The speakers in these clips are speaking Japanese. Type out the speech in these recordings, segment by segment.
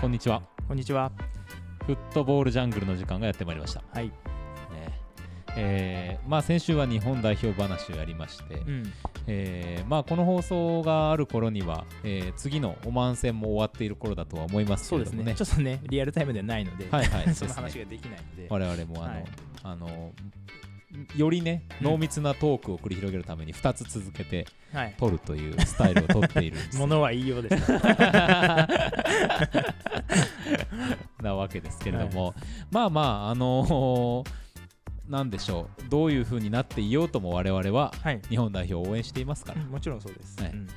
こんにちはこんにちは。フットボールジャングルの時間がやってまいりました、はい。ねえーまあ、先週は日本代表話をやりまして、うん。えーまあ、この放送がある頃には、えー次のオマーン戦も終わっている頃だとは思いますけそうですね。れどもねちょっとね、リアルタイムではないので、はいはい その話ができないので。我々もあの、はいあのよりねうん濃密なトークを繰り広げるために2つ続けてはい。撮るというスタイルを取っているんですものは言いようです。なわけですけれども、まあまああのーなんでしょうどういう風になっていようとも我々ははい。日本代表を応援していますから、うんもちろんそうです。はいうん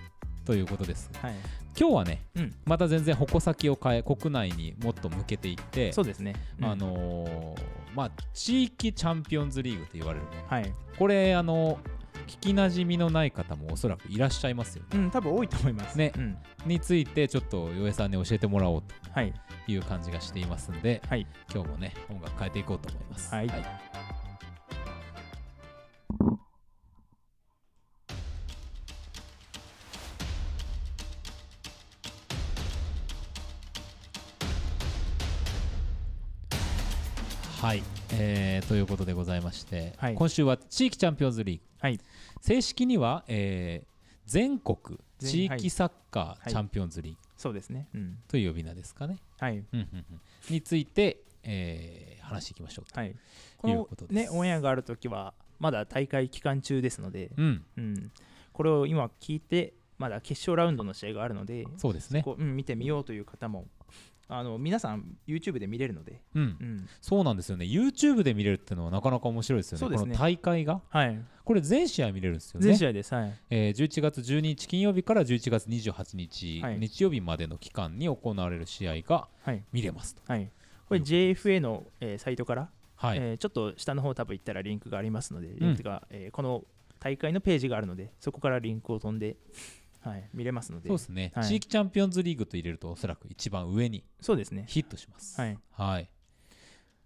ということですはい。今日はねうん。また全然矛先を変え国内にもっと向けていってそうですね。うんあ、のーまあ地域チャンピオンズリーグと言われるものはい。これあの聞きなじみのない方もおそらくいらっしゃいますよねうん、多分多いと思います。ねうん。についてちょっと洋江さんに教えてもらおうはい。という感じがしていますんではい。今日もね音楽変えていこうと思いますはいはい、えーということでございまして、はい。今週は地域チャンピオンズリーグ、はい。正式には、えー全国地全域サッカはい。ーチャンピオンズリー。グそうですね。うん。という呼び名ですかね、はい。について、えー話していきましょうと、はい。このいうことです。ね、オンエアがあるときは、まだ大会期間中ですので、うん、うん。これを今聞いて、まだ決勝ラウンドの試合があるので、そうですね。こううん、見てみようという方もあの皆さん YouTube で見れるので、うん。うん、そうなんですよね。YouTube で見れるっていうのはなかなか面白いですよね。そうですね。この大会が。はい、これ全試合見れるんですよね。全試合です、はい、えー11月12日金曜日から11月28日、はい。日曜日までの期間に行われる試合がはい、見れますと。はい。これ JFA の、えーサイトから、はい、えーちょっと下の方多分行ったらリンクがありますので、リンクが、えーこの大会のページがあるので、そこからリンクを飛んで、はい、見れますので、そうですね、はい地域チャンピオンズリーグと入れるとおそらく一番上にそうですね。ヒットします。はい、はい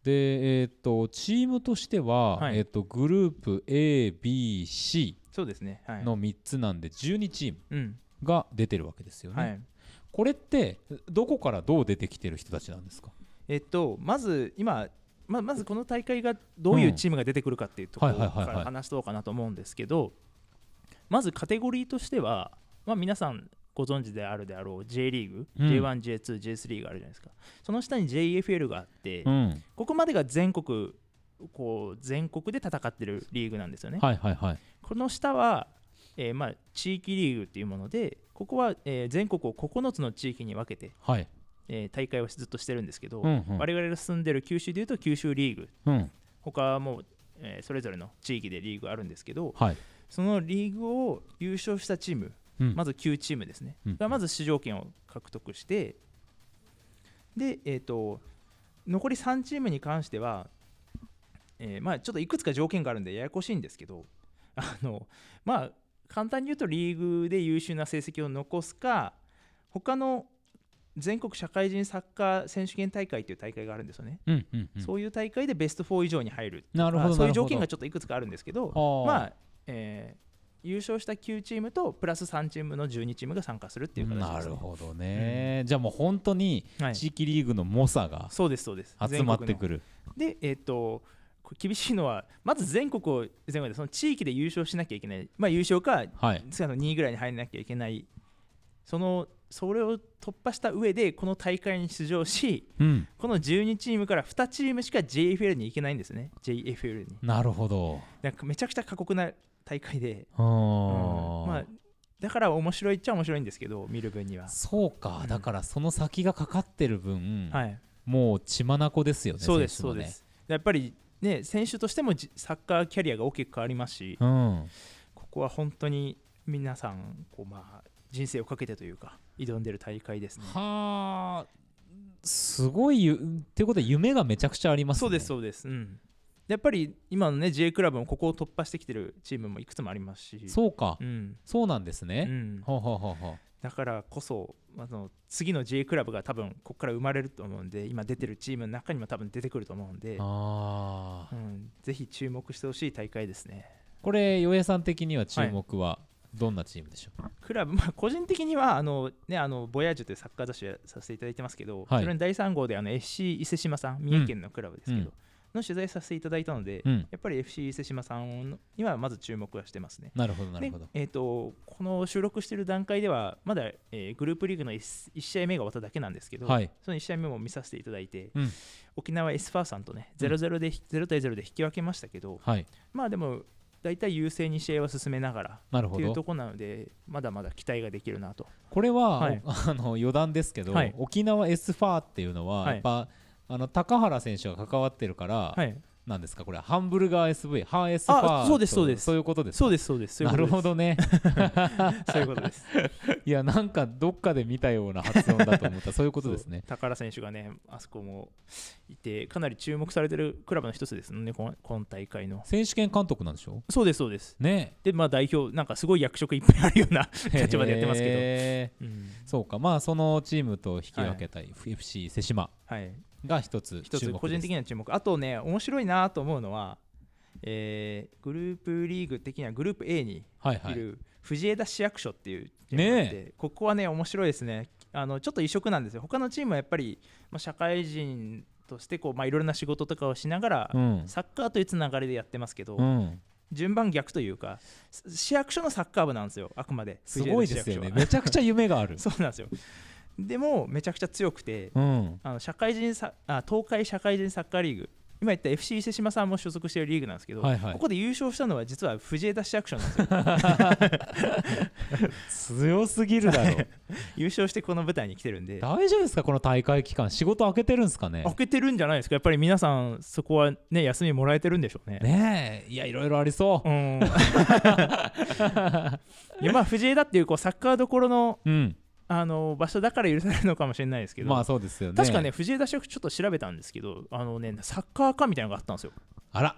で、えーっとチームとしては、はいえーっとグループ A、B、C そうですね。はい。の3つなんで12チームうん、が出てるわけですよね。はい。これってどこからどう出てきてる人たちなんですか？えっと、まず今、ままずこの大会がどういうチームが出てくるかっていうところから話そうかなと思うんですけど、まずカテゴリーとしては、まあ、皆さんご存知であるであろう J リーグ、うん。J1、J2、J3 があるじゃないですか。その下に JFL があって、うん。ここまでが全国こう全国で戦ってるリーグなんですよね。はいはいはい。この下は、えーまあ、地域リーグっていうもので、ここは、えー全国を9つの地域に分けて、はい。えー大会をずっとしてるんですけど、うんうん。我々が住んでる九州でいうと九州リーグうん。他も、えーそれぞれの地域でリーグがあるんですけどはい。そのリーグを優勝したチームうん。まず9チームですね、うん。がまず出場権を獲得してで、えー、と残り3チームに関しては、えーまあ、ちょっといくつか条件があるんでややこしいんですけどあのまあ簡単に言うとリーグで優秀な成績を残すか他の全国社会人サッカー選手権大会という大会があるんですよね、うんうんうん。そういう大会でベスト4以上に入るなるほどあそういう条件がちょっといくつかあるんですけどはあまあ、えー優勝した9チームとプラス3チームの12チームが参加するっていう形です、ね、なるほどね、じゃあもう本当にはい、地域リーグの猛者がそうですそうです。集まって全くる、でえっ、とこれ厳しいのはまず全国を全国でその地域で優勝しなきゃいけない。まあ優勝かはい。次の2位ぐらいに入らなきゃいけない。そのそれを突破した上でこの大会に出場しうん。この12チームから2チームしか JFL に行けないんですね。JFL に。なるほど。なんかめちゃくちゃ過酷な大会で。あうん。ーまあ、だから面白いっちゃ面白いんですけど見る分には、そうか、うん。だからその先がかかってる分、はい、もう血眼ですよねそうですそうです。やっぱりね選手としてもじサッカーキャリアが大きく変わりますし、うん。ここは本当に皆さんこう、まあ、人生をかけてというか挑んでる大会ですね。はあ。すごいゆっていうことで夢がめちゃくちゃありますね。そうですそうです。うんやっぱり今のね J クラブもここを突破してきてるチームもいくつもありますし。そうか、うん。そうなんですうね、ん、ほうほうほうほう。だからこそあの次の J クラブが多分ここから生まれると思うんで今出てるチームの中にも多分出てくると思うんで、ああうん、ぜひ注目してほしい大会ですね。これ与江さん的には注目は、どんなチームでしょう？クラブ、まあ、個人的にはあの、ね、あのボヤージュというサッカー雑誌をさせていただいてますけど、はい。それの第3号であの FC 伊勢志摩さん、三重県のクラブですけど、うんの取材させていただいたので、うん。やっぱり FC 伊勢志摩さんにはまず注目はしてますね。なるほどなるでほど。えー、とこの収録している段階では、まだ、えーグループリーグの 1, 試合目が終わっただけなんですけど、はい。その1試合目も見させていただいて、うん。沖縄 S ファーさんとね、うん。0-0で、0対0で引き分けましたけど、はい。まあでも、大体優勢に試合を進めながらというところなので、まだまだ期待ができるなと。これは、はい。お あの余談ですけど、はい。沖縄 S ファーっていうのは、はい。やっぱあの高原選手が関わってるから、はい、なんですか？これハンブルガー SV ハー S ファーあそうですとそうです。そういうことですそうです、そうです。そういうなるほどね。そういうことです。いやなんかどっかで見たような発音だと思った。そういうことですね。高原選手がね、あそこもいて、かなり注目されてるクラブの一つですね、この今大会の。選手権監督なんでしょ？そうです、そうです。ね。で、まあ代表、なんかすごい役職いっぱいあるような立場でやってますけど。うん。そうか。まあそのチームと引き分けたい FC 伊勢志摩はい、が一つ一つ個人的にな注目。あとね、面白いなと思うのは、えーグループリーグ的にはグループ A にはいはい。いる藤枝市役所っていうチームがあって、ねここはね面白いですね。あのちょっと異色なんですよ。他のチームはやっぱり、まあ、社会人としてこう、まあ、いろいろな仕事とかをしながら、うん。サッカーというつながりでやってますけど、うん。順番逆というか市役所のサッカー部なんですよあくまで。すごいですよね。めちゃくちゃ夢がある。そうなんですよでもめちゃくちゃ強くてうん。あの社会人サあ東海社会人サッカーリーグ。今言った FC 伊勢志摩さんも所属しているリーグなんですけど、はいはい。ここで優勝したのは実は藤枝市役所なんですよ。強すぎるだろ。優勝してこの舞台に来てるんで。大丈夫ですか？この大会期間。仕事開けてるんですかね？開けてるんじゃないですか？やっぱり皆さんそこはね休みもらえてるんでしょうね。ねえ。いやいろいろありそう。うん。いやまあ藤枝っていうこうサッカーどころのうんあの場所だから許されるのかもしれないですけど、まあそうですよね。確かね藤枝市役所ちょっと調べたんですけどあのねサッカー科みたいなのがあったんですよ。あら。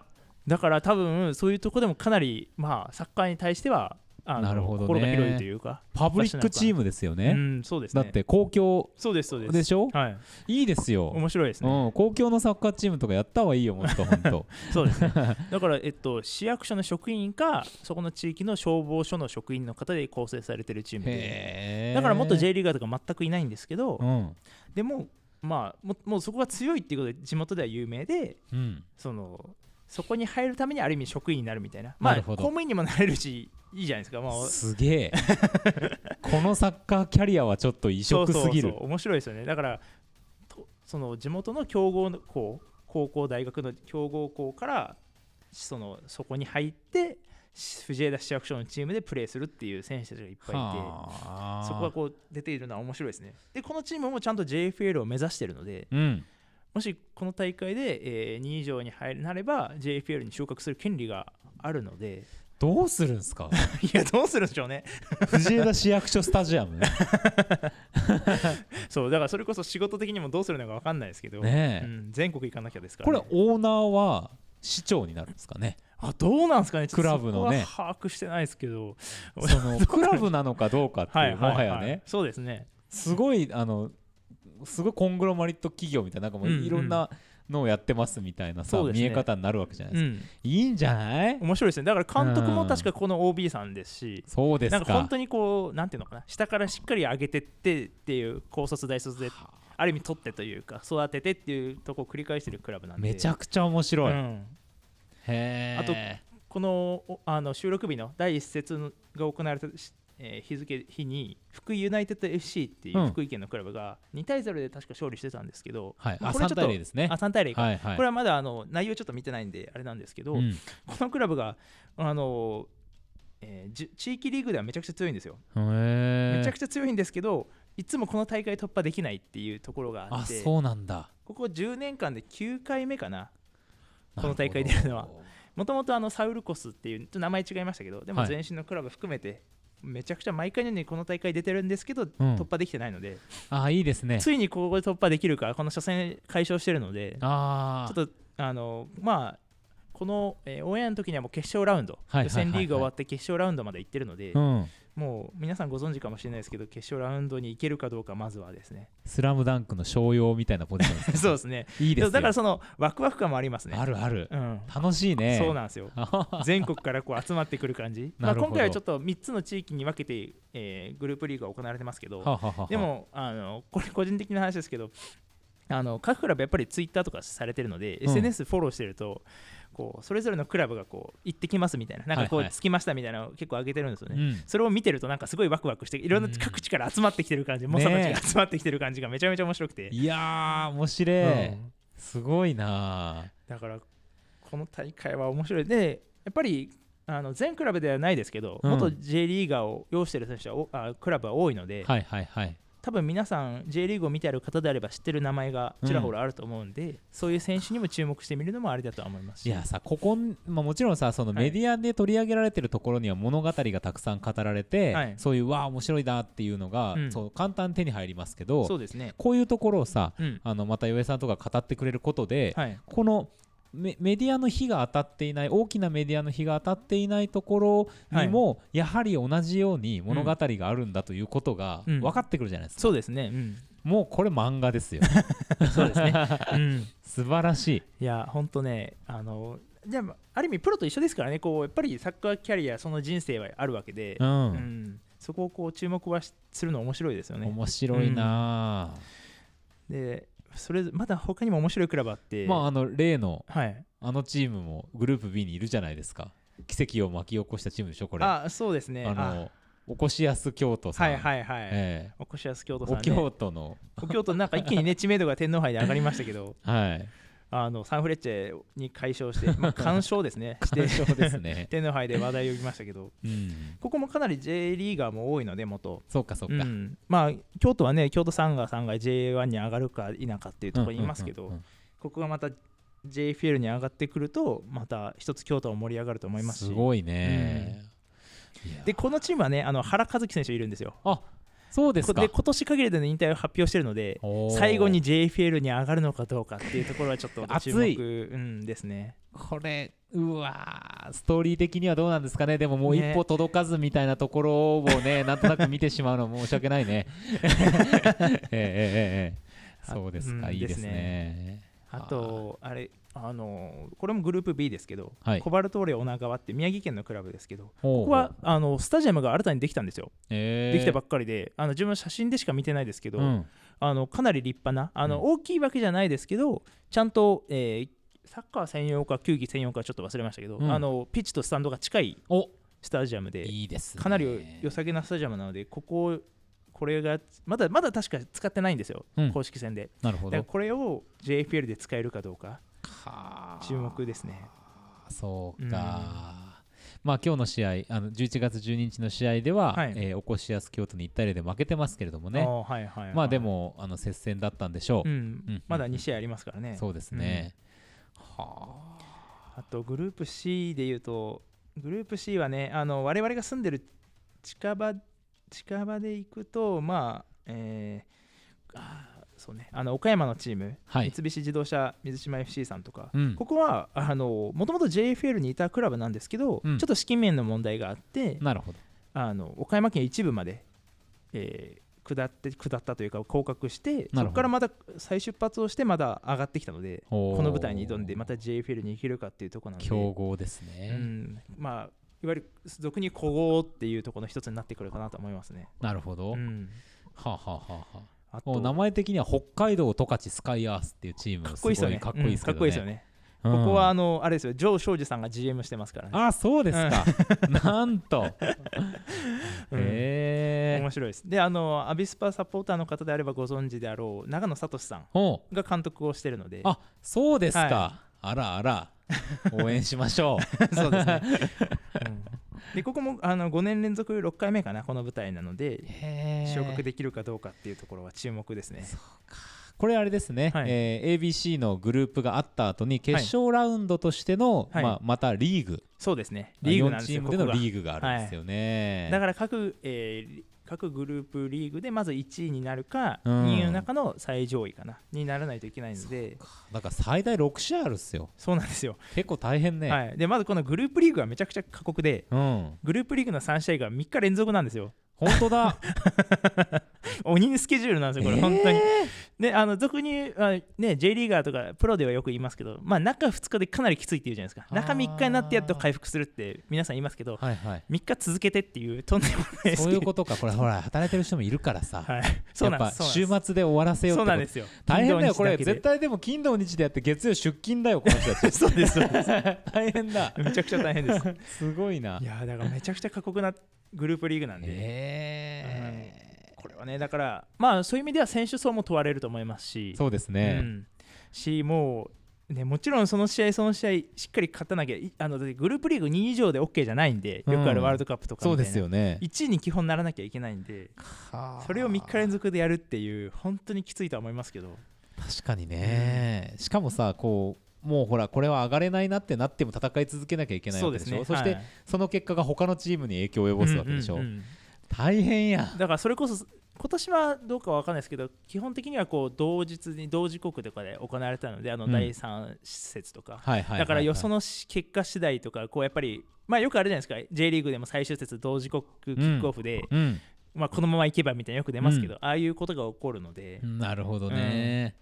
だから多分そういうとこでもかなりまあサッカーに対してはあのなるほどね。心が広いというか、パブリックチームですようねんそうですね。だって公共そうですそうです。でしょ？はい。いいですよ。面白いですね、うん公共のサッカーチームとかやった方がいいよもっと 本当。そうですね。だから、えっと、市役所の職員か、そこの地域の消防署の職員の方で構成されてるチームで、だからもっと J リーガーとか全くいないんですけど、うん。でも、まあも、もうそこが強いっていうことで、地元では有名で、うん。そのそこに入るためにある意味職員になるみたいな、まあ、公務員にもなれるし、いいじゃないですか。まあすげえ。このサッカーキャリアはちょっと異色すぎる。面白いですよね。だからとその地元の強豪の校高校大学の強豪校からそのそこに入ってし藤枝市役所のチームでプレーするっていう選手たちがいっぱいいてはあ。そこがこう出ているのは面白いですね。でこのチームもちゃんと JFL を目指しているのでうんもしこの大会で、えー2位以上に入るなれば JFL に昇格する権利があるので。どうするんですか？いやどうするんでしょうね。藤枝市役所スタジアム？ね そうだからそれこそ仕事的にもどうするのか分かんないですけど、ねえ。うん、全国行かなきゃですから、こね、れオーナーは市長になるんですかね？あどうなんですかね？クラブのね。把握してないですけど。そのクラブなのかどうかっていう もはやね。そうですね。すごいあのすごいコングロマリット企業みたいななんかもううんうん。いろんなのをやってますみたいなさ、そうですね。見え方になるわけじゃないですか、うん。いいんじゃない？面白いですね。だから監督もうん確かこの OB さんですしそうですか。なんか本当にこうなんていうのかな。下からしっかり上げてってっていう高卒大卒であ。る意味取ってというか育ててっていうとこを繰り返してるクラブなんで。めちゃくちゃ面白い、うん。へえあとこのおあの収録日の第一節が行われたし、えー日付日に福井ユナイテッド FC っていう福井県のクラブが2対0で確か勝利してたんですけど、はい。あ3まこれちょっと対0ですね。あ3対0か、はいはい。これはまだあの内容ちょっと見てないんであれなんですけど、うん。このクラブがあの、えーじ地域リーグではめちゃくちゃ強いんですよ、めちゃくちゃ強いんですけどいつもこの大会突破できないっていうところがああってそうなんだ。ここ10年間で9回目かな。ここの大会出るのは。もともとあのサウルコスっていう名前違いましたけどでもはい。前身のクラブ含めてめちゃくちゃ毎回のようにこの大会出てるんですけど、ん。突破できてないので。あいいですね。ついにここで突破できるかこの初戦解消してるので。あちょっとあのまあこの、えーオンエアの時にはもう決勝ラウンド、予選リーグが終わって決勝ラウンドまで行ってるので、うんもう皆さんご存知かもしれないですけど決勝ラウンドに行けるかどうかまずはですね。スラムダンクの商用みたいなポジションですねそうですね。いいですよだからそのワクワク感もありますね。あるある。うん。楽しいね。そうなんですよ。全国からこう集まってくる感じ、まあ、なるほど。今回はちょっと3つの地域に分けて、えーグループリーグが行われてますけどでもあのこれ個人的な話ですけどあの各クラブやっぱりツイッターとかされてるので、ん。SNS フォローしてるとこうそれぞれのクラブがこう行ってきますみたいななんかこはいはい。う着きましたみたいなのを結構上げてるんですよね、うん。それを見てるとなんかすごいワクワクしていろんな各地から集まってきてる感じ、猛者たちが集まってきてる感じがめちゃめちゃ面白くて、いやー面白い、うん。すごいなだからこの大会は面白い。でやっぱりあの全クラブではないですけど、うん。元 J リーガーを擁している選手はおあクラブは多いので、はいはいはい多分皆さん J リーグを見てある方であれば知ってる名前がちらほらあると思うんで、そういう選手にも注目してみるのもありだとは思います。しいやさここん、まあ、もちろんさそのはい。メディアで取り上げられてるところには物語がたくさん語られて、はい。そういうわあ面白いなっていうのが、うん。そう簡単に手に入りますけどそうですね。こういうところをさうん。あのまた岩井さんとか語ってくれることで、はい。このメメディアの火が当たっていない大きなメディアの火が当たっていないところにも、やはり同じように物語があるんだということがうん。分かってくるじゃないですか、そうですね。うん。もうこれ漫画ですよ。そうですね、うん、素晴らしい。いや本当ねあのでもある意味プロと一緒ですからね。こうやっぱりサッカーキャリアその人生はあるわけで、うん、うん。そこをこう注目はしするの面白いですよね。面白いなあ、でそれまだ他にも面白いクラブあってまああの例のはい。あのチームもグループ B にいるじゃないですか。奇跡を巻き起こしたチームでしょこれ。ああそうですね。あのおこしやす京都さん、はいはいはい、えおこしやす京都えおさん、ね、京都の。お京都なんか一気にね知名度が天皇杯で上がりましたけど。はいあのサンフレッチェに快勝して、まあ、完勝ですね。してですね。天皇杯で話題を呼びましたけど。うんここもかなり J リーガーも多いので元。そうかそうか、うん、まあ京都はね京都サンガーさんが J1 に上がるか否かっていうところにいますけど、うんうんうんここがまた JFL に上がってくるとまた一つ京都も盛り上がると思いますし。すごいね、いやでこのチームはねあの原和樹選手いるんですよ。あそうですか。で今年限りでの引退を発表してるので最後に JFL に上がるのかどうかっていうところはちょっと注熱い。目、うん、ですね。これうわーストーリー的にはどうなんですかね。でももうね。一歩届かずみたいなところをね なんとなく見てしまうの申し訳ないね。ええええええそうですか、うんいいですですねあとあれあのこれもグループ B ですけど、はい。コバルトーレ女川って宮城県のクラブですけどこここはあのスタジアムが新たにできたんですよ、えー、できたばっかりであの自分は写真でしか見てないですけど、うん。あのかなり立派なあの、うん。大きいわけじゃないですけどちゃんと、えーサッカー専用か球技専用かちょっと忘れましたけど、うん。あのピッチとスタンドが近いお。スタジアムでいいですね。かなり良さげなスタジアムなのでこここれがまだまだ確か使ってないんですよ、うん。公式戦で。なるほど。これを JFL で使えるかどうか。はあ注目ですね。そうか、うん。まあ今日の試合あの11月12日の試合では、はい。えーおこしやす京都に1対0で負けてますけれどもね。はいはいはいまあでもあの接戦だったんでしょう、うん。うん。まだ2試合ありますからね。そうですね、はあ。とグループ C でいうとグループ C はねあの我々が住んでる近場近場で行くとまあえーあーそうね。あの岡山のチーム、はい。三菱自動車水島 FC さんとか、うん。ここはあのもともと JFL にいたクラブなんですけど、うん。ちょっと資金面の問題があってなるほど。あの岡山県一部まで、えー下って下ったというか降格してそこからまた再出発をしてまだ上がってきたのでこの舞台に挑んでまた JFL に行けるかっていうところなので。強豪ですうね、ん、まあいわゆる俗に古豪っていうところの一つになってくるかなと思いますね。なるほど、うん、はあ、はあはあはあ、あと名前的には北海道十勝スカイアースっていうチームかっこいいですよね。かっこいいですけどね、うんかっこいいですよね。うん。ここはあのあれですよ、ジョー・庄司さんが GM してますからね。あそうですか、なんと。うん。へえ面白いです。で、あのアビスパサポーターの方であればご存知であろう長野聡さんが監督をしてるので、あそうですか、はあらあら。応援しましょう。そうですね。うんでここもあの5年連続6回目かな、この舞台なので、へ昇格できるかどうかっていうところは注目ですね。これあれですね、はい。えー ABC のグループがあった後に決勝ラウンドとしての、はい。まあ、またリーグ。そうですね、リーグなん4ですよ、チームでのリーグがあるんですよね、だから各、えー各グループリーグでまず1位になるか、うん。2位の中の最上位かなにならないといけないので。だか。ら最大6試合あるっすよ。そうなんですよ、結構大変ね、はい、でまずこのグループリーグはめちゃくちゃ過酷でうん。グループリーグの3試合が3日連続なんですよ本当だ。鬼スケジュールなんですよこれ、えー。本当に。であの俗にあね J リーガーとかプロではよく言いますけどまあ中2日でかなりきついって言うじゃないですか。中3日になってやっと回復するって皆さん言いますけどはいはい。3日続けてっていうとんでもないスそういうケことかこれ。ほら働いてる人もいるからさ、はい。そうなんです。週末で終わらせようそうなんですよ。大変だよこれ。絶対でも金土日でやって月曜出勤だよこの人たち。そうですそうです。大変だ。めちゃくちゃ大変です。すごいな。いやーだからめちゃくちゃ過酷なグループリーグなんで、えこれはねだからまあそういう意味では選手層も問われると思いますし。そうですね、うん。しもうね、もちろんその試合その試合しっかり勝たなきゃいあのグループリーグ2位以上で OK じゃないんでよくあるワールドカップとかそうですよね。1位に基本ならなきゃいけないんで。それを3日連続でやるっていう本当にきついとは思いますけど。確かにね、しかもさこうもうほらこれは上がれないなってなっても戦い続けなきゃいけないわけでしょ？そして、はい。その結果が他のチームに影響を及ぼすわけでしょ、うんうんうん大変やだからそれこそ今年はどうかわかんないですけど基本的にはこう同日に同時刻とかで行われたのであのうん。第3節とか、はいはいはいはい。だからよそのし結果次第とかこうやっぱりまあよくあるじゃないですか。J リーグでも最終節同時刻キックオフで、うん。まあ、このままいけばみたいなよく出ますけど、ああいうことが起こるので、なるほどね、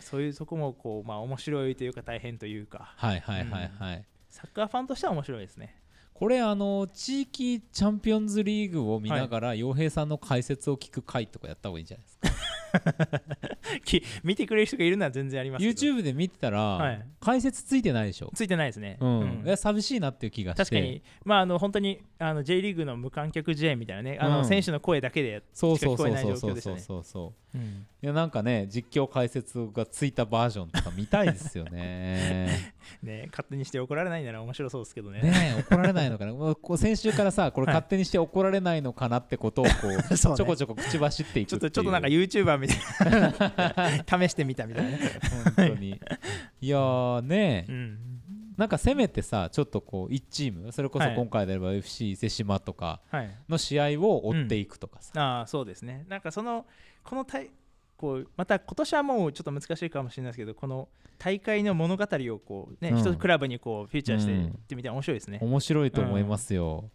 そういうそこもこうまあ面白いというか大変というか。はいはいはいはい、サッカーファンとしては面白いですね。これあの地域チャンピオンズリーグを見ながら洋、平さんの解説を聞く回とかやった方がいいんじゃないですか？き見てくれる人がいるのは全然ありますけど。YouTube で見てたら、はい。解説ついてないでしょ、ついてないですね、うん。うん。寂しいなっていう気がして。確かに、まあ、あの本当にあの J リーグの無観客試合みたいなね、あのうん。選手の声だけでそうそうそうしか聞こえないそうそうそう状況でしたね。そうそう。うんいやなんかね実況解説がついたバージョンとか見たいですよね。ね勝手にして怒られないなら面白そうですけどね。ねえ怒られないのかな。もうこう先週からさこれはい。勝手にして怒られないのかなってことをこう そうね。ちょこちょこ口走っていくちょっとちょっとなんか YouTuber みたいな。試してみたみたいな。ね。本当に。いやーね。うん。なんかせめてさちょっとこう1チームそれこそはい。今回であれば FC 伊勢志摩とかはい、の試合を追っていくとかさ、ああそうですね。なんかそのこの大こうまた今年はもうちょっと難しいかもしれないですけどこの大会の物語をこうね、うん。一つクラブにこうフィーチャーしてうんいってみて面白いですね。面白いと思いますよ、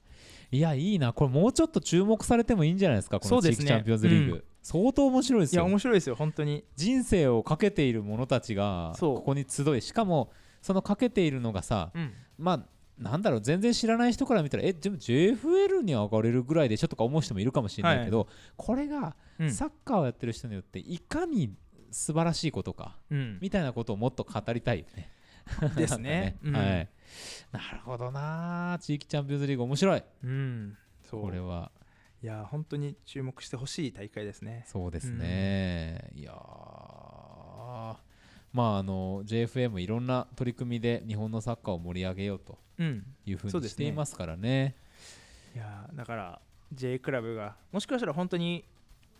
いやいいな。これもうちょっと注目されてもいいんじゃないですかこの地域チャンピオンズリーグ、うん。相当面白いですいやよ面白いですよ本当に。人生をかけている者たちがここに集いしかもそのかけているのがさうん。まあなんだろう全然知らない人から見たらえでも JFL に上がれるぐらいでしょとか思う人もいるかもしれないけど、これがうん。サッカーをやってる人によっていかに素晴らしいことかうん。みたいなことをもっと語りたいよね。ですね。なんかはい、なるほどな地域チャンピオンズリーグ面白い。うん、これは。いや本当に注目してほしい大会ですね。そうですね、いやー。まああの JFM いろんな取り組みで日本のサッカーを盛り上げようとうん、いうふうにしていますからね。いやだから J クラブがもしかしたら本当に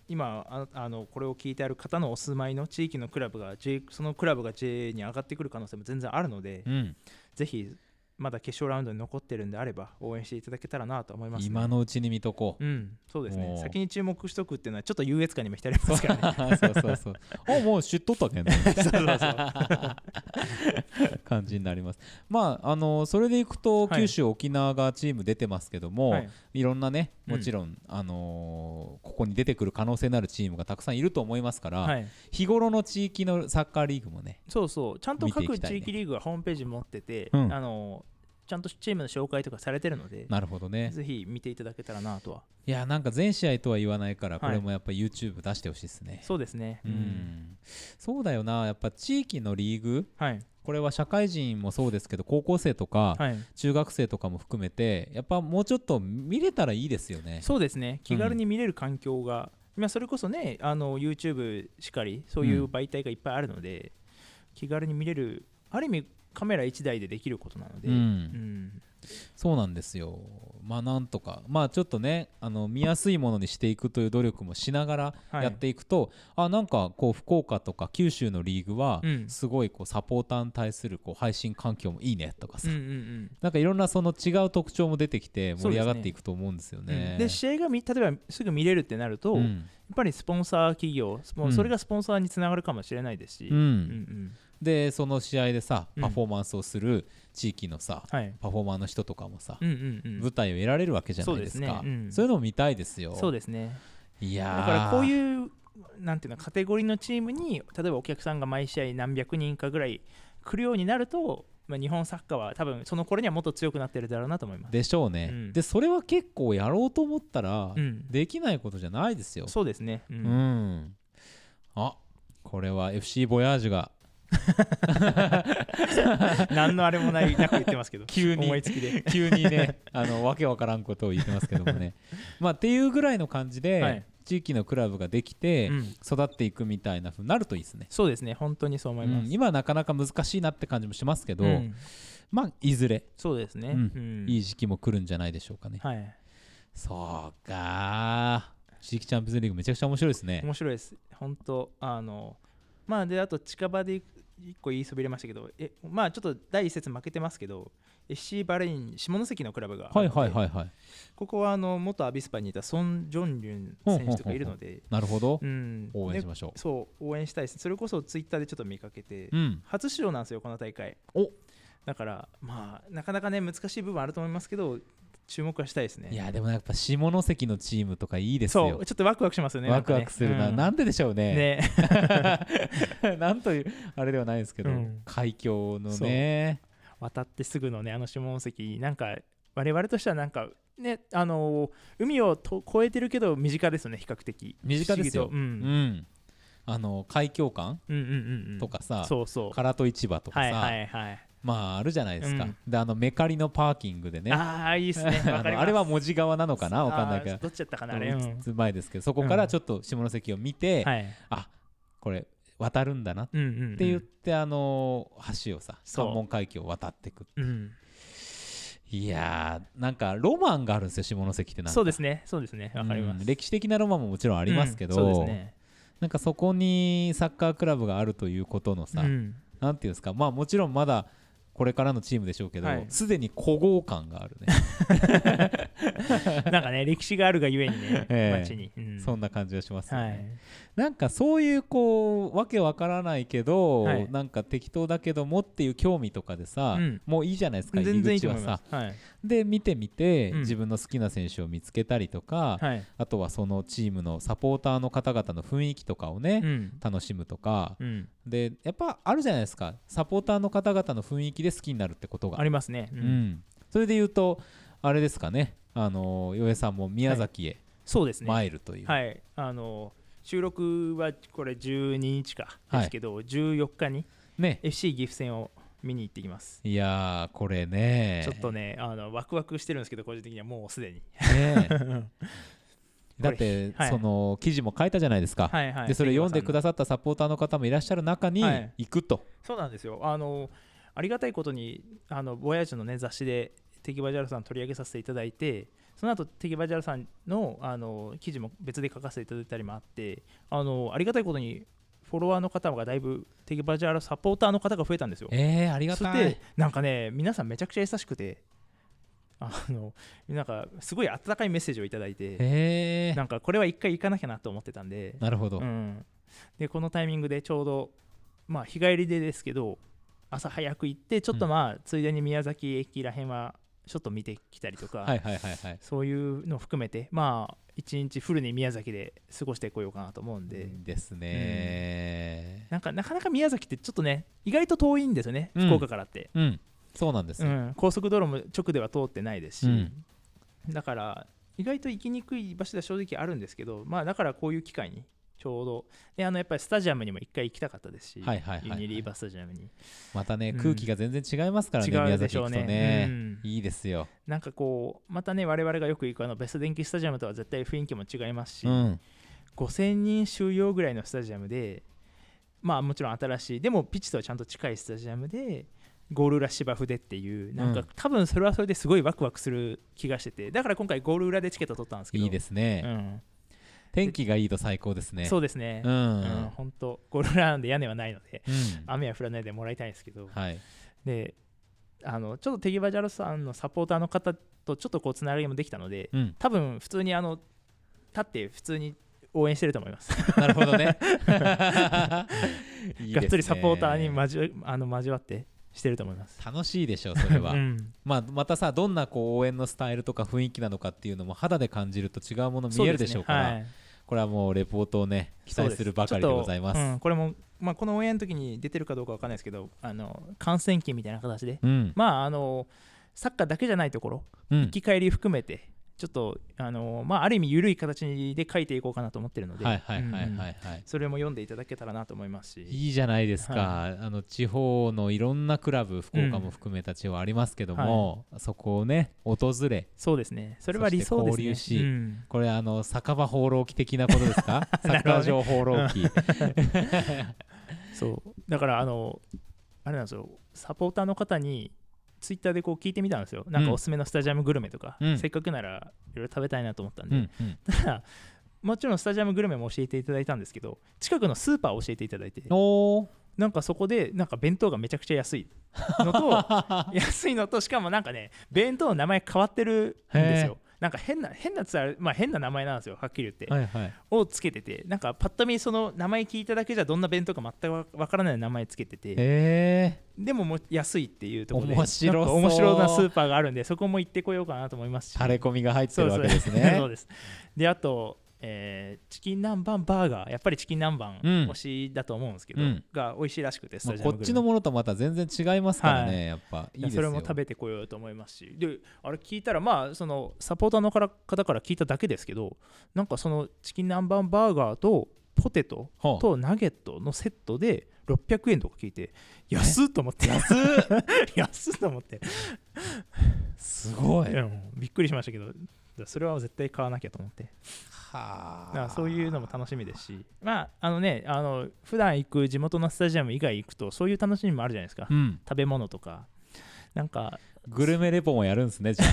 今ああのこれを聞いてある方のお住まいの地域のクラブが J そのクラブが J に上がってくる可能性も全然あるので、うん、ぜひまだ決勝ラウンドに残ってるんであれば応援していただけたらなと思います、ね、今のうちに見とこう。うんそうですね先に注目しとくっていうのはちょっと優越感にも浸りますからねそうそうそう。あもう知っとったけんね。そうそうそう感じになります。まああのそれでいくとはい九州、沖縄がチーム出てますけども、はいい、ろんなねうんもちろん、あのーここに出てくる可能性のあるチームがたくさんいると思いますから、はい日頃の地域のサッカーリーグもね。そうそうちゃんと各地域リーグはホームページ持ってて、うんあのちゃんとチームの紹介とかされてるので、なるほどね。ぜひ見ていただけたらなとは。いやなんか全試合とは言わないからこはい。れもやっぱ YouTube 出してほしいですね。そうですね。うん、そうだよな。やっぱ地域のリーグはい。これは社会人もそうですけど高校生とかはい。中学生とかも含めてやっぱもうちょっと見れたらいいですよね。そうですね。気軽に見れる環境が、まあそれこそねあの YouTube しかりそういう媒体がいっぱいあるので、気軽に見れるある意味カメラ1台でできることなので、うん。うん。そうなんですよ。まあなんとか。まあちょっとねあの見やすいものにしていくという努力もしながらはい。やっていくと、あなんかこう福岡とか九州のリーグはうん。すごいこうサポーターに対するこう配信環境もいいねとかさ、うんうんうん。なんかいろんなその違う特徴も出てきて盛り上がっていくと思うんですようん。ね。で試合がみ例えばすぐ見れるってなると、やっうんぱりスポンサー企業それがスポンサーにつながるかもしれないですし、うん。うんうんでその試合でさうん。パフォーマンスをする地域のさ、はい。パフォーマーの人とかもさ、うんうんうん。舞台を得られるわけじゃないですか。そうね。うん。そういうのを見たいですよ。そうですね。いやー。だからこういうなんていうのカテゴリーのチームに例えばお客さんが毎試合何百人かぐらい来るようになると、まあ、日本サッカーは多分その頃にはもっと強くなってるだろうなと思います。でしょうね、うん。でそれは結構やろうと思ったら、うん、できないことじゃないですよ。そうですね、ううん。ん、あこれは FC ボヤージュが 何のあれもないなく言ってますけど。急に。思いつきで。急にねあのわけわからんことを言ってますけどもね。まあっていうぐらいの感じで、はい。地域のクラブができて、うん。育っていくみたいな風になるといいですね、そうですね本当にそう思います。うん。今はなかなか難しいなって感じもしますけど、うん。まあいずれ、そうですね、いい時期も来るんじゃないでしょうかね、はい、そうか地域チャンピオンズリーグめちゃくちゃ面白いですね。面白いです。本当あのまあであと近場で一個言いそびれましたけどえまあちょっと第一節負けてますけど FC バレイン下関のクラブがあはいはいはいはい。ここはあの元アビスパにいたソン・ジョンリュン選手とかいるので、なるほど、うん、で応援しましょそう応援したいです。それこそツイッターでちょっと見かけて、ううん。初出場なんですよこの大会。お。だからまあなかなかね難しい部分あると思いますけど注目はしたいですね。いやでもやっぱ下関のチームとかいいですよ。そう。ちょっとワクワクしますよねワクワクするな、ね。なんででしょうね。ね。なんというあれではないですけど、うん。海峡のね。渡ってすぐのねあの下関なんか我々としてはなんかねあの海をと越えてるけど身近ですよね比較的。身近ですよ。不思議と。ううん。んあの海峡館うんうんうんうん。とかさ、そうそう。唐戸市場とかさ、はいはいはいまああるじゃないですか、うん。であのメカリのパーキングでね。ああいいですね。あれは文字側なのかな？わかんないけど。どっちやったかなあれ、うん。うん。前ですけどそこからちょっと下関を見て、はい。あこれ渡るんだなっうんうんうん。て言って、あの橋をさ関門海峡を渡っていくうん。いやーなんかロマンがあるんですよ下関ってなんか。そうですね。そうですね。わかります、うん。歴史的なロマンももちろんありますけど、うん。そうですね。なんかそこにサッカークラブがあるということのさ、うん。なんていうんですか。まあもちろんまだこれからのチームでしょうけどはい。すで、に古豪感があるね、なんかね歴史があるがゆえにね、ええ。街に、うん。そんな感じがしますよね、はいなんかそういうこうわけわからないけど、はい。なんか適当だけどもっていう興味とかでさ、うん。もういいじゃないですか入全然いり口はさ。すはい、で見てみて、うん。自分の好きな選手を見つけたりとか、はい。あとはそのチームのサポーターの方々の雰囲気とかをね、うん。楽しむとか、うん、でやっぱあるじゃないですか。サポーターの方々の雰囲気で好きになるってことが。ありますね、ううん。ん、それで言うとあれですかね。あの洋江さんも宮崎へそうですね。参るという、はい、あの収録はこれ12日かですけど、14日にね FC 岐阜戦を見に行ってきます。いやーこれねちょっとねあのワクワクしてるんですけど個人的にはもうすでに。ね だって、はいその記事も書いたじゃないですか、はいはい。でそれ読んでくさださったサポーターの方もいらっしゃる中にはい行くと、そうなんですよ。あのありがたいことにあのボヤージュのね雑誌でテキバジャルさん取り上げさせていただいて。その後テキバジャルさんのあの記事も別で書かせていただいたりもあってあのありがたいことにフォロワーの方がだいぶテキバジャルサポーターの方が増えたんですよ。えー、ありがたい。なんかね皆さんめちゃくちゃ優しくてあのなんかすごい温かいメッセージをいただいてえー、なんかこれは一回行かなきゃなと思ってたんでなるほど、うん、でこのタイミングでちょうどまあ日帰りでですけど朝早く行ってちょっとまあ、ついでに宮崎駅らへんはちょっと見てきたりとか、はいはいはいはい。そういうのを含めてまあ一日フルに宮崎で過ごしてこようかなと思うんで、ですね。なんかなかなか宮崎ってちょっとね意外と遠いんですよね、うん。福岡からって。うん、そうなんですよ、うん、高速道路も直では通ってないですし、うん。だから意外と行きにくい場所では正直あるんですけど、まあ、だからこういう機会にちょうど。であのやっぱりスタジアムにも一回行きたかったですし、はいはいはいはい。ユニリーバースタジアムに。またね、うん。空気が全然違いますからね違う宮崎行くでしょうね。とね、うん。いいですよ、なんかこうまたね我々がよく行くあのベスト電気スタジアムとは絶対雰囲気も違いますし、うん、5000人収容ぐらいのスタジアムでまあもちろん新しいでもピッチとはちゃんと近いスタジアムでゴール裏芝生でっていうなんか、うん。多分それはそれですごいワクワクする気がしててだから今回ゴール裏でチケット取ったんですけど。いいですね、うん天気がいいと最高ですね。そうですね。う、うんん、本当ゴール裏なんで屋根はないのでうん。雨は降らないでもらいたいんですけど。はい。であのちょっとテギバジャルさんのサポーターの方とちょっとこうつながりもできたのでうん、多分普通にあの立って普通に応援してると思います。なるほどね。いいですね。がっつりサポーターに交わあの交わってしてると思います。楽しいでしょうそれは、うん。まあ、またさどんなこう応援のスタイルとか雰囲気なのかっていうのも肌で感じると違うもの見えるでしょうからこれはもうレポートをね期待するばかりでございます。うんこれも、まあ、この応援の時に出てるかどうかわかんないですけどあの観戦記みたいな形で。うん。まああのサッカーだけじゃないところうん。行き帰り含めてちょっとあのまあある意味緩い形で書いていこうかなと思ってるのではいはいはいはいうんうんはいそれも読んでいただけたらなと思いますし。いいじゃないですか、はあの地方のいろんなクラブ福岡も含めた地方ありますけども、そこをね訪れそうですね。それは理想ですね。交流しうん。これあの酒場放浪記的なことですか？サッカー場放浪記。そう。だからあのあれなんですよ。サポーターの方にツイッターでこう聞いてみたんですよ。なんかおすすめのスタジアムグルメとか、うん。せっかくならいろいろ食べたいなと思ったんで、うんうん。ただもちろんスタジアムグルメも教えていただいたんですけど近くのスーパーを教えていただいて。なんかそこでなんか弁当がめちゃくちゃ安いのと 安いのとしかもなんかね弁当の名前変わってるんですよなんか変な変なつあるまあ変な名前なんですよはっきり言って、はいはい。をつけてて。なんかパッと見その名前聞いただけじゃどんな弁当か全くわわからない名前つけてて。え。でももう安いっていうところで。面白面白なスーパーがあるんでそこも行ってこようかなと思いますし。れ込みが入ってるわけですそうね です。であと、えーチキン南蛮バーガー。やっぱりチキン南蛮うん。推しだと思うんですけど、うん。が美味しいらしくてスこっちのものとまた全然違いますからね、はい。やっぱ。いいいやですよ。それも食べてこようと思いますし。であれ聞いたらまあそのサポーターの方から聞いただけですけどなんかそのチキン南蛮バーガーとポテトとナゲットのセットで600円とか聞いて安っと思って。安っ？安っと思って。すごい。びっくりしましたけどそれは絶対買わなきゃと思って。はそういうのも楽しみですし。まああのねあの普段行く地元のスタジアム以外行くとそういう楽しみもあるじゃないですか。うん。食べ物とか。なんかグルメレポもやるんですねじゃ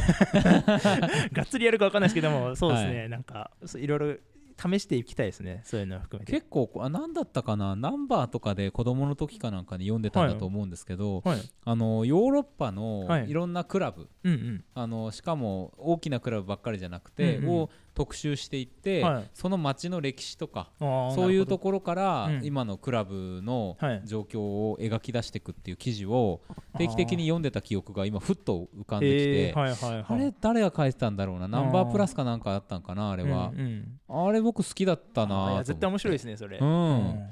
がっつりやるか分かんないですけどもそうですね、はなんかいろいろ試していきたいですね。そういうのを含めて。結構あ何だったかな？ナンバーとかで子供の時かなんかに読んでたんだと思うんですけど、はい。あのヨーロッパのはい。いろんなクラブ、うんうん。あのしかも大きなクラブばっかりじゃなくて、うんうん。を特集していって、はい。その街の歴史とかそういうとこころからうん。今のクラブのはい。状況を描き出していくっていう記事を定期的に読んでた記憶が今ふっと浮かんできて、はいはいはい。あれ誰が書いてたんだろうな？ナンバープラスかなんかあったんかなああれは。うん、うん。あれ僕好きだったな絶対面白いですねそれ。うん。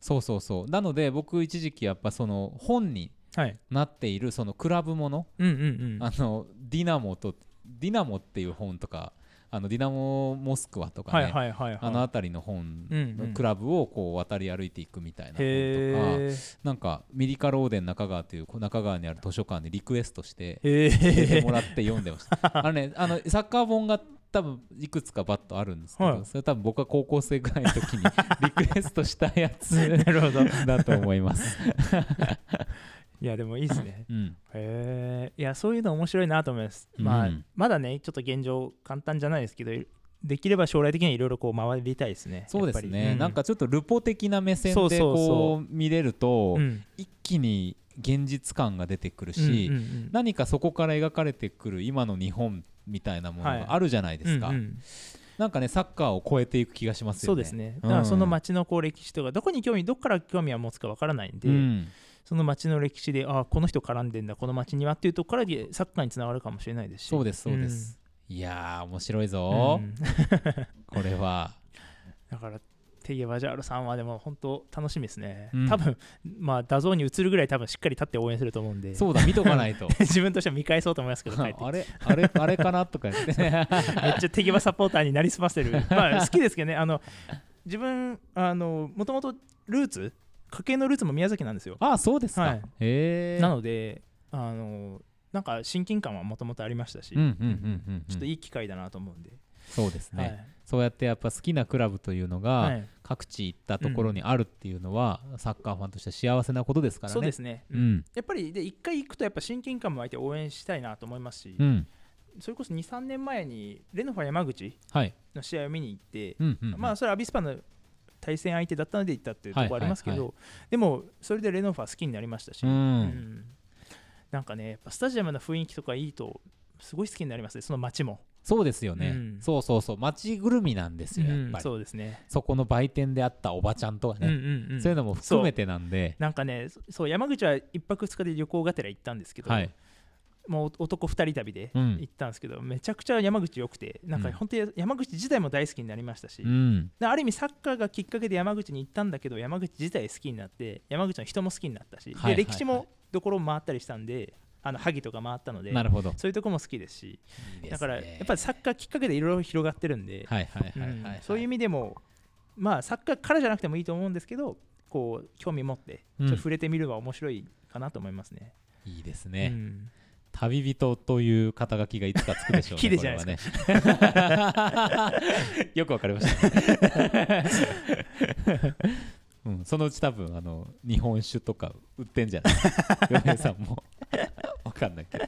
そうそうそう。なので僕一時期やっぱその本にはい。なっているそのクラブものうんうんうん。あのディナモとディナモっていう本とかあのディナモモスクワとかね、あの辺りの本クラブをこう渡り歩いていくみたいな本とか、へなんかミリカローデン中川という中川にある図書館でリクエストしてえへ出てえもらって読んでました。あのねあのサッカー本が多分いくつかバッとあるんですけど、はい。それ多分僕が高校生ぐらいの時にリクエストしたやつ なるほど。だと思います、いやでもいいですね。うん、へえ。いやそういうの面白いなと思います、まあうん。まだねちょっと現状簡単じゃないですけどできれば将来的にはいろいろこう回りたいですね。そうですね、やっぱり。なんかちょっとルポ的な目線でこう見れるとうん。一気に現実感が出てくるうんうんし、うん。何かそこから描かれてくる今の日本みたいなものはい。があるじゃないですか、うんうん。なんかねサッカーを超えていく気がしますよね。そうですね。だからその町のこう歴史とかどこに興味どこから興味を持つかわからないんで、うんその町の歴史でああこの人絡んでんだこの町にはっていうところからでサッカーにつながるかもしれないですし。そうですそうです、いやー面白いうんぞ。う、ん。これは。だからテイエバジャールさんはでも本当楽しみですね、うん。多分まあ画像に映るぐらい多分しっかり立って応援すると思うんで。そうだ見とかないと。自分としては見返そうと思いますけどあれあれあれかなとか言って。めっちゃ手際サポーターになりすませる。まあ好きですけどね。あの自分あのもともとルーツ家系のルーツも宮崎なんですよ。あそうですか、はい。へえ。なのであのなんか親近感はもともとありましたし、ちょっといい機会だなと思うんで。そうですね、はい。そうやってやっぱ好きなクラブというのが、はい。各地行ったところにあるっていうのは、サッカーファンとしては幸せなことですからね。そうですね、うん、やっぱりで1回行くとやっぱ親近感も湧いて応援したいなと思いますし、うん、それこそ23年前にレノファ山口はい、の試合を見に行って、まあそれはアビスパの対戦相手だったので行ったっていうところありますけど、はいはでもそれでレノファ好きになりましたし、うん。うん。なんかねやっぱスタジアムの雰囲気とかいいとすごい好きになりますねその街も、そうですよね、うん。そうそうそう、街ぐるみなんですよ、やっぱり。そうですね、そこの売店であったおばちゃんとかね、うんうんうん。そういうのも含めてなんで、なんかねそそう山口は1泊2日で旅行がてら行ったんですけど、はい、もう男2人旅でうん。行ったんですけど、めちゃくちゃ山口良くてなんかうん。本当に山口自体も大好きになりましたし、うん、である意味サッカーがきっかけで山口に行ったんだけど山口自体好きになって山口の人も好きになったし、はいはいはい。で歴史もどころも回ったりしたんであの萩とか回ったので。そういうとこも好きですしね。だからやっぱりサッカーきっかけでいろいろ広がってるんで、そういう意味でもまあサッカーからじゃなくてもいいと思うんですけどこう興味持ってちょっと触れてみるのは面白いかなと思いますね。いいですうね、ん旅人という肩書きがいつかつくでしょうね。綺麗じゃないですか。よくわかりました。うん、そのうち多分あの日本酒とか売ってんじゃない？米さんも わかんないけど。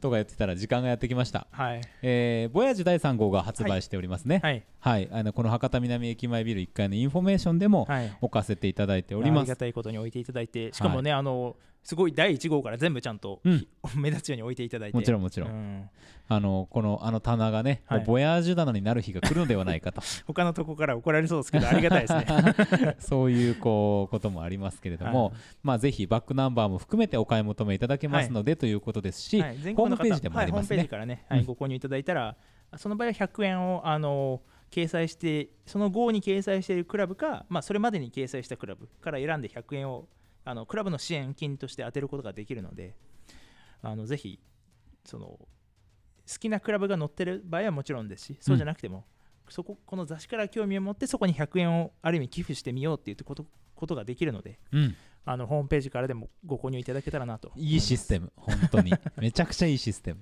とかやってたら時間がやってきました。はいえー、ボヤージュ第3号が発売しておりますね。はいはい、あのこの博多南駅前ビル1階のインフォメーションでもはい置かせていただいておりますありが。たいことに置いていただいてしかもね、あのすごい第1号から全部ちゃんと、うん。目立つように置いていただいて。もちろんもちろん。うん。あのこのあの棚がね、はい。ボヤージュ棚になる日が来るのではないかと。他のとこから怒られそうですけど ありがたいですね。そういうこうこともありますけれども、はい。まあぜひバックナンバーも含めてお買い求めいただけますので、ということですし、はい、全ホームページでもありますね。はい、ホームページ。からね、はいうん。ご購入いただいたらその場合は100円をあの掲載してその号に掲載しているクラブか、まあ、それまでに掲載したクラブから選んで100円をあのクラブの支援金として当てることができるのであのぜひその好きなクラブが載ってる場合はもちろんですしそうじゃなくても、そここの雑誌から興味を持ってそこに100円をある意味寄付してみようっていうことことができるのでうん、あのホームページからでもご購入いただけたらなといいシステム、本当に。めちゃくちゃいいシステム。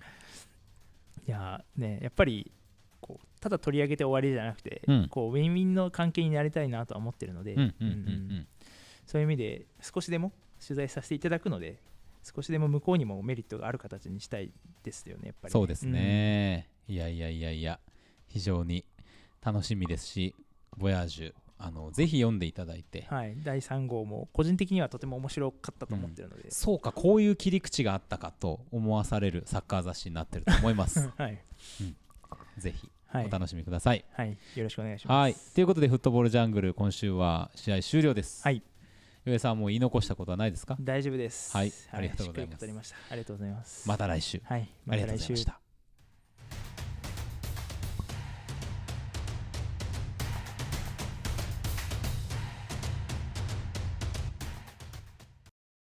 いやーねやっぱりこうただ取り上げて終わりじゃなくて、うんこうウィンウィンの関係になりたいなとは思ってるので、うんうんうんううんん。そういう意味で少しでも取材させていただくので少しでも向こうにもメリットがある形にしたいですよねやっぱりそうですね、いやいやいやいや、非常に楽しみですし、ボヤージュ、あのぜひ読んでいただいて、うんはい、第3号も個人的にはとても面白かったと思ってるので、そうか、こういう切り口があったかと思わされるサッカー雑誌になってると思います。はい。ぜひはい。お楽しみください。はい、よろしくお願いします。はい、ということで、フットボールジャングル、今週は試合終了です。はい、上さん、もう言い残したことはないですか？大丈夫です。はいありがとうございますした。ありがとうございます。また来週。はい、ありがとうございました。